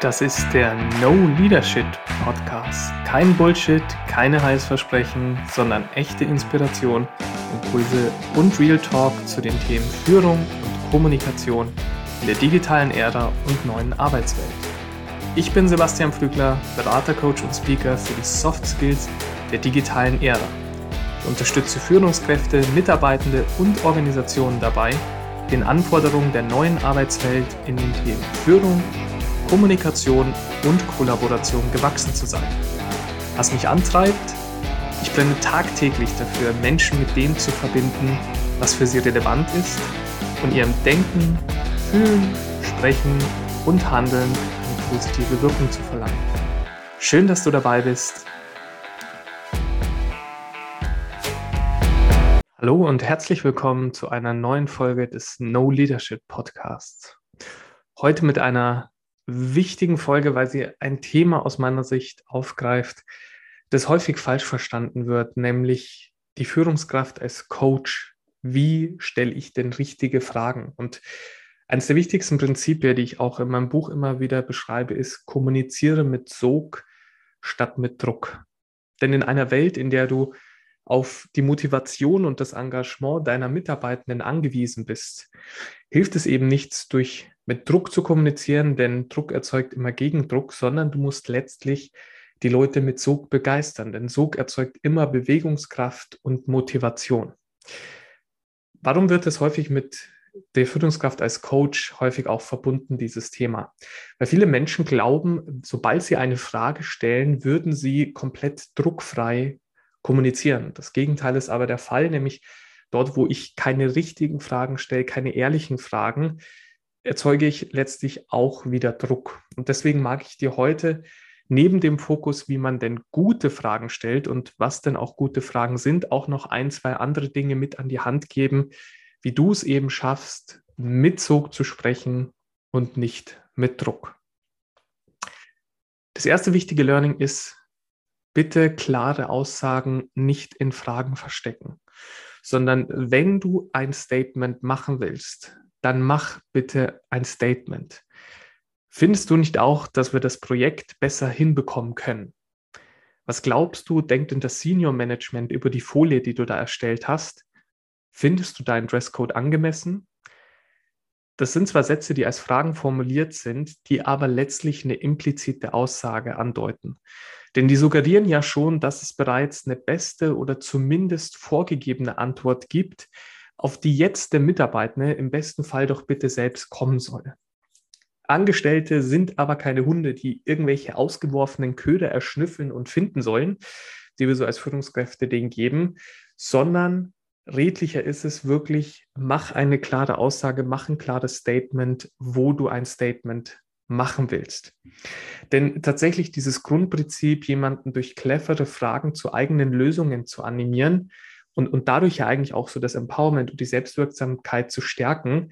Das ist der No Leadership Podcast. Kein Bullshit, keine Heißversprechen, sondern echte Inspiration, Impulse und Real Talk zu den Themen Führung und Kommunikation in der digitalen Ära und neuen Arbeitswelt. Ich bin Sebastian Pflügler, Berater, Coach und Speaker für die Soft Skills der digitalen Ära. Ich unterstütze Führungskräfte, Mitarbeitende und Organisationen dabei, den Anforderungen der neuen Arbeitswelt in den Themen Führung, Kommunikation und Kollaboration gewachsen zu sein. Was mich antreibt, ich brenne tagtäglich dafür, Menschen mit dem zu verbinden, was für sie relevant ist und ihrem Denken, Fühlen, Sprechen und Handeln eine positive Wirkung zu verleihen. Schön, dass du dabei bist. Hallo und herzlich willkommen zu einer neuen Folge des No Leadership Podcasts. Heute mit einer wichtigen Folge, weil sie ein Thema aus meiner Sicht aufgreift, das häufig falsch verstanden wird, nämlich die Führungskraft als Coach. Wie stelle ich denn richtige Fragen? Und eines der wichtigsten Prinzipien, die ich auch in meinem Buch immer wieder beschreibe, ist, kommuniziere mit Sog statt mit Druck. Denn in einer Welt, in der du auf die Motivation und das Engagement deiner Mitarbeitenden angewiesen bist, hilft es eben nichts, durch mit Druck zu kommunizieren, denn Druck erzeugt immer Gegendruck, sondern du musst letztlich die Leute mit Sog begeistern, denn Sog erzeugt immer Bewegungskraft und Motivation. Warum wird es häufig mit der Führungskraft als Coach häufig auch verbunden, dieses Thema? Weil viele Menschen glauben, sobald sie eine Frage stellen, würden sie komplett druckfrei kommunizieren. Das Gegenteil ist aber der Fall, nämlich dort, wo ich keine richtigen Fragen stelle, keine ehrlichen Fragen, erzeuge ich letztlich auch wieder Druck. Und deswegen mag ich dir heute neben dem Fokus, wie man denn gute Fragen stellt und was denn auch gute Fragen sind, auch noch ein, zwei andere Dinge mit an die Hand geben, wie du es eben schaffst, mit Zug zu sprechen und nicht mit Druck. Das erste wichtige Learning ist, bitte klare Aussagen nicht in Fragen verstecken, sondern wenn du ein Statement machen willst, dann mach bitte ein Statement. Findest du nicht auch, dass wir das Projekt besser hinbekommen können? Was glaubst du, denkt denn das Senior Management über die Folie, die du da erstellt hast? Findest du deinen Dresscode angemessen? Das sind zwar Sätze, die als Fragen formuliert sind, die aber letztlich eine implizite Aussage andeuten. Denn die suggerieren ja schon, dass es bereits eine beste oder zumindest vorgegebene Antwort gibt, auf die jetzt der Mitarbeitende im besten Fall doch bitte selbst kommen soll. Angestellte sind aber keine Hunde, die irgendwelche ausgeworfenen Köder erschnüffeln und finden sollen, die wir so als Führungskräfte denen geben, sondern redlicher ist es wirklich, mach eine klare Aussage, mach ein klares Statement, wo du ein Statement machen willst. Denn tatsächlich dieses Grundprinzip, jemanden durch clevere Fragen zu eigenen Lösungen zu animieren und, und dadurch ja eigentlich auch so das Empowerment und die Selbstwirksamkeit zu stärken,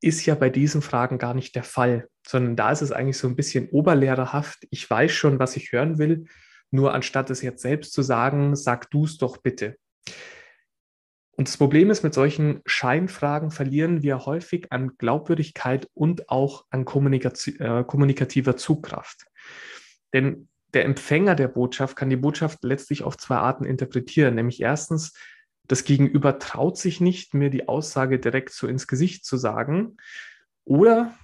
ist ja bei diesen Fragen gar nicht der Fall, sondern da ist es eigentlich so ein bisschen oberlehrerhaft. Ich weiß schon, was ich hören will, nur anstatt es jetzt selbst zu sagen, sag du es doch bitte. Und das Problem ist, mit solchen Scheinfragen verlieren wir häufig an Glaubwürdigkeit und auch an äh, kommunikativer Zugkraft. Denn der Empfänger der Botschaft kann die Botschaft letztlich auf zwei Arten interpretieren. Nämlich erstens, das Gegenüber traut sich nicht, mir die Aussage direkt so ins Gesicht zu sagen. Oder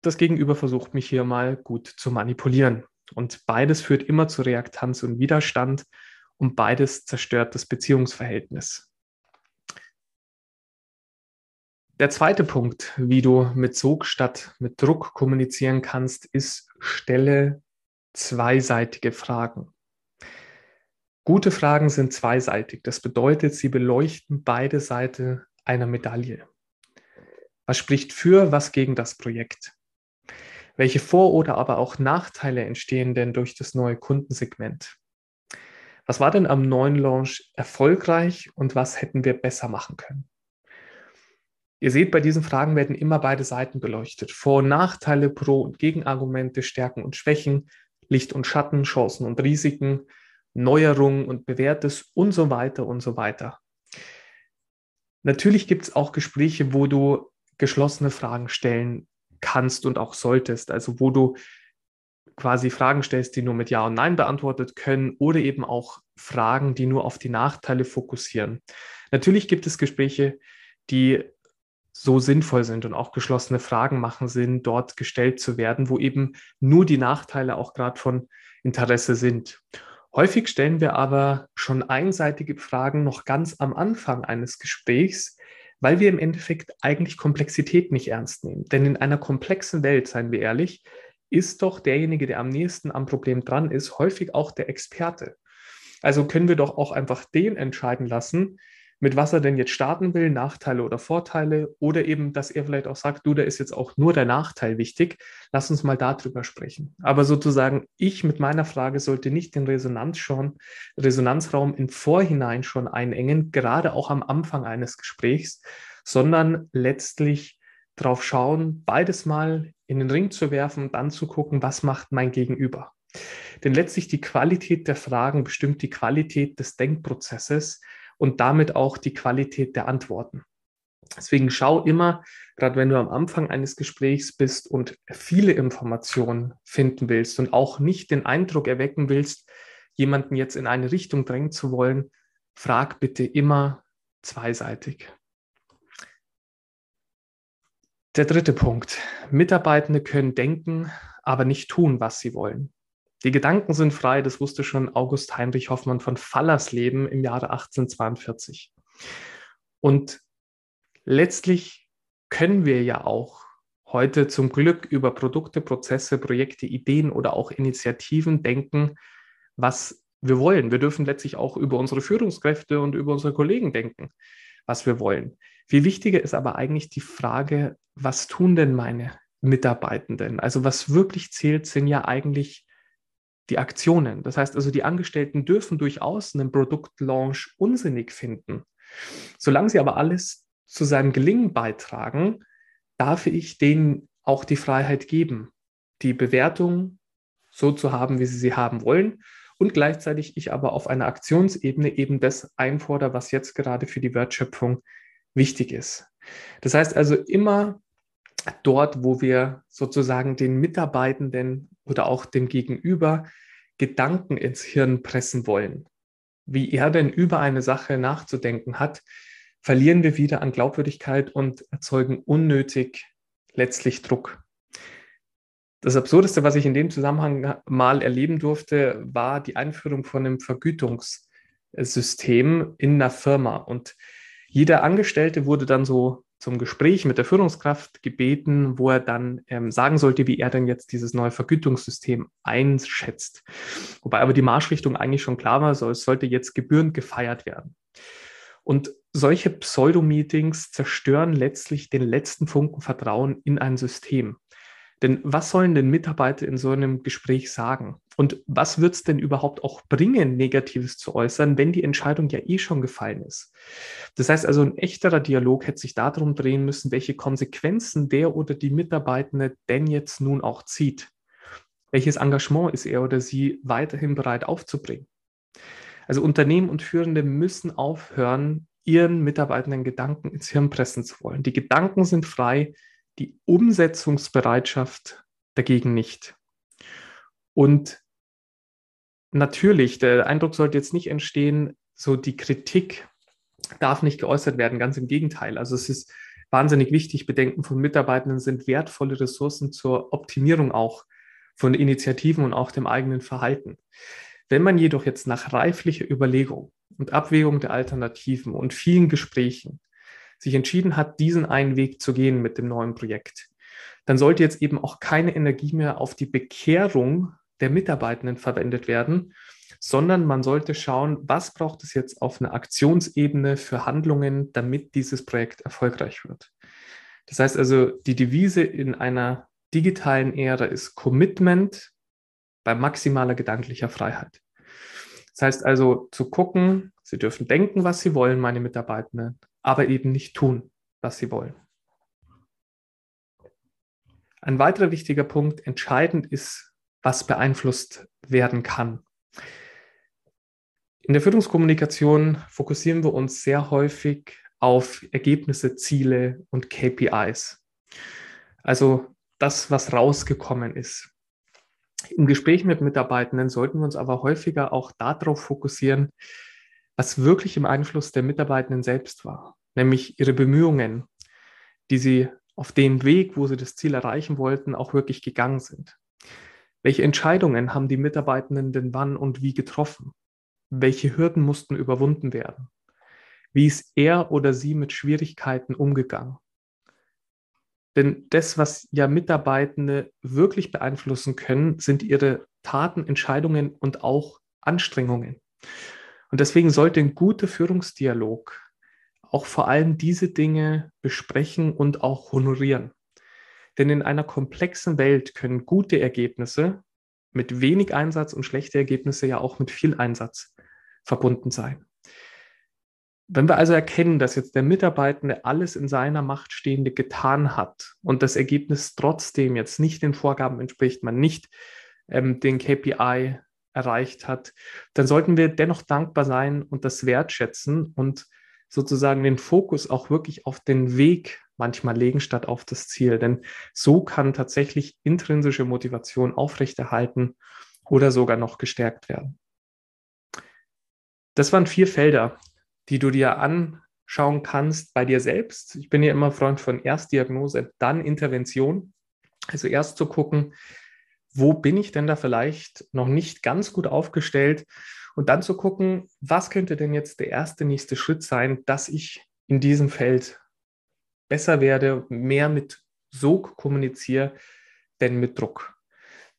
das Gegenüber versucht mich hier mal gut zu manipulieren. Und beides führt immer zu Reaktanz und Widerstand und beides zerstört das Beziehungsverhältnis. Der zweite Punkt, wie du mit Sog statt mit Druck kommunizieren kannst, ist, stelle zweiseitige Fragen. Gute Fragen sind zweiseitig. Das bedeutet, sie beleuchten beide Seiten einer Medaille. Was spricht für, was gegen das Projekt? Welche Vor- oder aber auch Nachteile entstehen denn durch das neue Kundensegment? Was war denn am neuen Launch erfolgreich und was hätten wir besser machen können? Ihr seht, bei diesen Fragen werden immer beide Seiten beleuchtet. Vor- und Nachteile, Pro- und Gegenargumente, Stärken und Schwächen, Licht und Schatten, Chancen und Risiken, Neuerungen und Bewährtes und so weiter und so weiter. Natürlich gibt es auch Gespräche, wo du geschlossene Fragen stellen kannst und auch solltest, also wo du quasi Fragen stellst, die nur mit Ja und Nein beantwortet können oder eben auch Fragen, die nur auf die Nachteile fokussieren. Natürlich gibt es Gespräche, die so sinnvoll sind und auch geschlossene Fragen machen Sinn, dort gestellt zu werden, wo eben nur die Nachteile auch gerade von Interesse sind. Häufig stellen wir aber schon einseitige Fragen noch ganz am Anfang eines Gesprächs, weil wir im Endeffekt eigentlich Komplexität nicht ernst nehmen. Denn in einer komplexen Welt, seien wir ehrlich, ist doch derjenige, der am nächsten am Problem dran ist, häufig auch der Experte. Also können wir doch auch einfach den entscheiden lassen, mit was er denn jetzt starten will, Nachteile oder Vorteile, oder eben, dass er vielleicht auch sagt, du, da ist jetzt auch nur der Nachteil wichtig, lass uns mal darüber sprechen. Aber sozusagen, ich mit meiner Frage sollte nicht den Resonanz schon, Resonanzraum im Vorhinein schon einengen, gerade auch am Anfang eines Gesprächs, sondern letztlich drauf schauen, beides mal in den Ring zu werfen und dann zu gucken, was macht mein Gegenüber. Denn letztlich die Qualität der Fragen bestimmt die Qualität des Denkprozesses und damit auch die Qualität der Antworten. Deswegen schau immer, gerade wenn du am Anfang eines Gesprächs bist und viele Informationen finden willst und auch nicht den Eindruck erwecken willst, jemanden jetzt in eine Richtung drängen zu wollen, frag bitte immer zweiseitig. Der dritte Punkt. Mitarbeitende können denken, aber nicht tun, was sie wollen. Die Gedanken sind frei, das wusste schon August Heinrich Hoffmann von Fallersleben im Jahre 1842. Und letztlich können wir ja auch heute zum Glück über Produkte, Prozesse, Projekte, Ideen oder auch Initiativen denken, was wir wollen. Wir dürfen letztlich auch über unsere Führungskräfte und über unsere Kollegen denken, was wir wollen. Viel wichtiger ist aber eigentlich die Frage, was tun denn meine Mitarbeitenden? Also was wirklich zählt, sind ja eigentlich die Aktionen. Das heißt also, die Angestellten dürfen durchaus einen Produktlaunch unsinnig finden. Solange sie aber alles zu seinem Gelingen beitragen, darf ich denen auch die Freiheit geben, die Bewertung so zu haben, wie sie sie haben wollen und gleichzeitig ich aber auf einer Aktionsebene eben das einfordere, was jetzt gerade für die Wertschöpfung wichtig ist. Das heißt also immer dort, wo wir sozusagen den Mitarbeitenden oder auch dem Gegenüber Gedanken ins Hirn pressen wollen, wie er denn über eine Sache nachzudenken hat, verlieren wir wieder an Glaubwürdigkeit und erzeugen unnötig letztlich Druck. Das Absurdeste, was ich in dem Zusammenhang mal erleben durfte, war die Einführung von einem Vergütungssystem in einer Firma. Und jeder Angestellte wurde dann so zum Gespräch mit der Führungskraft gebeten, wo er dann ähm, sagen sollte, wie er denn jetzt dieses neue Vergütungssystem einschätzt. Wobei aber die Marschrichtung eigentlich schon klar war, so, es sollte jetzt gebührend gefeiert werden. Und solche Pseudo-Meetings zerstören letztlich den letzten Funken Vertrauen in ein System. Denn was sollen denn Mitarbeiter in so einem Gespräch sagen? Und was wird es denn überhaupt auch bringen, Negatives zu äußern, wenn die Entscheidung ja eh schon gefallen ist? Das heißt also, ein echterer Dialog hätte sich darum drehen müssen, welche Konsequenzen der oder die Mitarbeitende denn jetzt nun auch zieht. Welches Engagement ist er oder sie weiterhin bereit aufzubringen? Also Unternehmen und Führende müssen aufhören, ihren Mitarbeitenden Gedanken ins Hirn pressen zu wollen. Die Gedanken sind frei, die Umsetzungsbereitschaft dagegen nicht. Und natürlich, der Eindruck sollte jetzt nicht entstehen, so die Kritik darf nicht geäußert werden, ganz im Gegenteil. Also es ist wahnsinnig wichtig, Bedenken von Mitarbeitenden sind wertvolle Ressourcen zur Optimierung auch von Initiativen und auch dem eigenen Verhalten. Wenn man jedoch jetzt nach reiflicher Überlegung und Abwägung der Alternativen und vielen Gesprächen sich entschieden hat, diesen einen Weg zu gehen mit dem neuen Projekt, dann sollte jetzt eben auch keine Energie mehr auf die Bekehrung der Mitarbeitenden verwendet werden, sondern man sollte schauen, was braucht es jetzt auf einer Aktionsebene für Handlungen, damit dieses Projekt erfolgreich wird. Das heißt also, die Devise in einer digitalen Ära ist Commitment bei maximaler gedanklicher Freiheit. Das heißt also zu gucken, sie dürfen denken, was sie wollen, meine Mitarbeitenden, aber eben nicht tun, was sie wollen. Ein weiterer wichtiger Punkt, entscheidend ist, was beeinflusst werden kann. In der Führungskommunikation fokussieren wir uns sehr häufig auf Ergebnisse, Ziele und KPIs. Also das, was rausgekommen ist. Im Gespräch mit Mitarbeitenden sollten wir uns aber häufiger auch darauf fokussieren, was wirklich im Einfluss der Mitarbeitenden selbst war, nämlich ihre Bemühungen, die sie auf den Weg, wo sie das Ziel erreichen wollten, auch wirklich gegangen sind. Welche Entscheidungen haben die Mitarbeitenden denn wann und wie getroffen? Welche Hürden mussten überwunden werden? Wie ist er oder sie mit Schwierigkeiten umgegangen? Denn das, was ja Mitarbeitende wirklich beeinflussen können, sind ihre Taten, Entscheidungen und auch Anstrengungen. Und deswegen sollte ein guter Führungsdialog auch vor allem diese Dinge besprechen und auch honorieren. Denn in einer komplexen Welt können gute Ergebnisse mit wenig Einsatz und schlechte Ergebnisse ja auch mit viel Einsatz verbunden sein. Wenn wir also erkennen, dass jetzt der Mitarbeitende alles in seiner Macht Stehende getan hat und das Ergebnis trotzdem jetzt nicht den Vorgaben entspricht, man nicht ähm, den KPI erreicht hat, dann sollten wir dennoch dankbar sein und das wertschätzen und sozusagen den Fokus auch wirklich auf den Weg manchmal legen statt auf das Ziel. Denn so kann tatsächlich intrinsische Motivation aufrechterhalten oder sogar noch gestärkt werden. Das waren vier Felder, die du dir anschauen kannst bei dir selbst. Ich bin ja immer Freund von Erstdiagnose, dann Intervention. Also erst zu gucken, wo bin ich denn da vielleicht noch nicht ganz gut aufgestellt und dann zu gucken, was könnte denn jetzt der erste nächste Schritt sein, dass ich in diesem Feld besser werde, mehr mit Sog kommuniziere, denn mit Druck.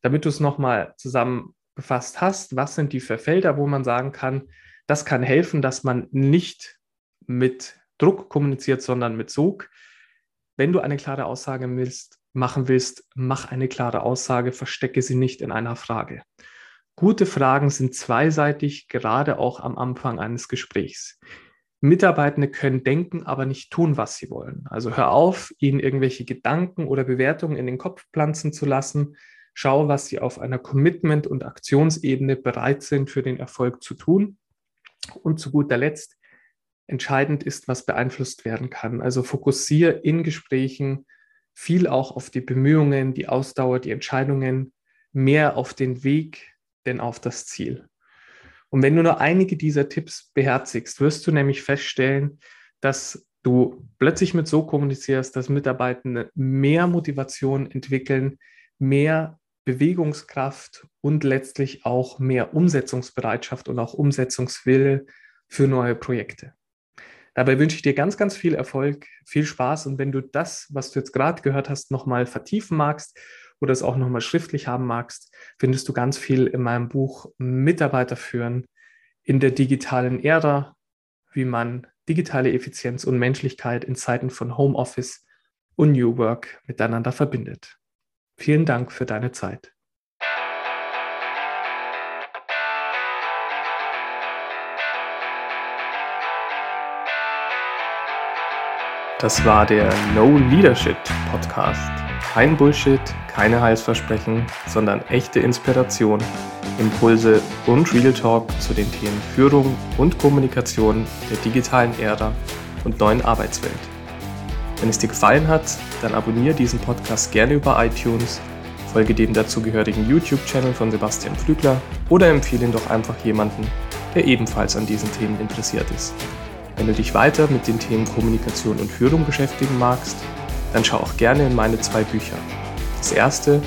Damit du es nochmal zusammengefasst hast, was sind die vier Felder, wo man sagen kann, das kann helfen, dass man nicht mit Druck kommuniziert, sondern mit Sog. Wenn du eine klare Aussage willst, machen willst, mach eine klare Aussage, verstecke sie nicht in einer Frage. Gute Fragen sind zweiseitig, gerade auch am Anfang eines Gesprächs. Mitarbeitende können denken, aber nicht tun, was sie wollen. Also hör auf, ihnen irgendwelche Gedanken oder Bewertungen in den Kopf pflanzen zu lassen. Schau, was sie auf einer Commitment- und Aktionsebene bereit sind, für den Erfolg zu tun. Und zu guter Letzt, entscheidend ist, was beeinflusst werden kann. Also fokussiere in Gesprächen viel auch auf die Bemühungen, die Ausdauer, die Entscheidungen, mehr auf den Weg, denn auf das Ziel. Und wenn du nur einige dieser Tipps beherzigst, wirst du nämlich feststellen, dass du plötzlich mit so kommunizierst, dass Mitarbeitende mehr Motivation entwickeln, mehr Bewegungskraft und letztlich auch mehr Umsetzungsbereitschaft und auch Umsetzungswille für neue Projekte. Dabei wünsche ich dir ganz, ganz viel Erfolg, viel Spaß und wenn du das, was du jetzt gerade gehört hast, nochmal vertiefen magst oder es auch nochmal schriftlich haben magst, findest du ganz viel in meinem Buch Mitarbeiter führen in der digitalen Ära, wie man digitale Effizienz und Menschlichkeit in Zeiten von Homeoffice und New Work miteinander verbindet. Vielen Dank für deine Zeit. Das war der No Leadership Podcast. Kein Bullshit, keine Heilsversprechen, sondern echte Inspiration, Impulse und Real Talk zu den Themen Führung und Kommunikation der digitalen Ära und neuen Arbeitswelt. Wenn es dir gefallen hat, dann abonniere diesen Podcast gerne über iTunes, folge dem dazugehörigen YouTube-Channel von Sebastian Flügler oder empfehle ihn doch einfach jemanden, der ebenfalls an diesen Themen interessiert ist. Wenn du dich weiter mit den Themen Kommunikation und Führung beschäftigen magst, dann schau auch gerne in meine zwei Bücher. Das erste,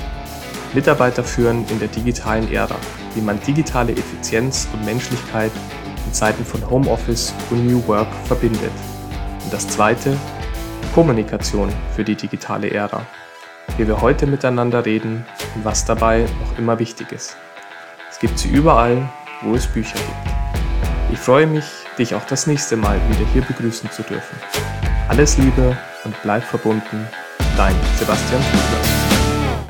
Mitarbeiter führen in der digitalen Ära, wie man digitale Effizienz und Menschlichkeit in Zeiten von Homeoffice und New Work verbindet. Und das zweite, Kommunikation für die digitale Ära, wie wir heute miteinander reden und was dabei noch immer wichtig ist. Es gibt sie überall, wo es Bücher gibt. Ich freue mich, dich auch das nächste Mal wieder hier begrüßen zu dürfen. Alles Liebe und bleib verbunden. Dein Sebastian Fiedler.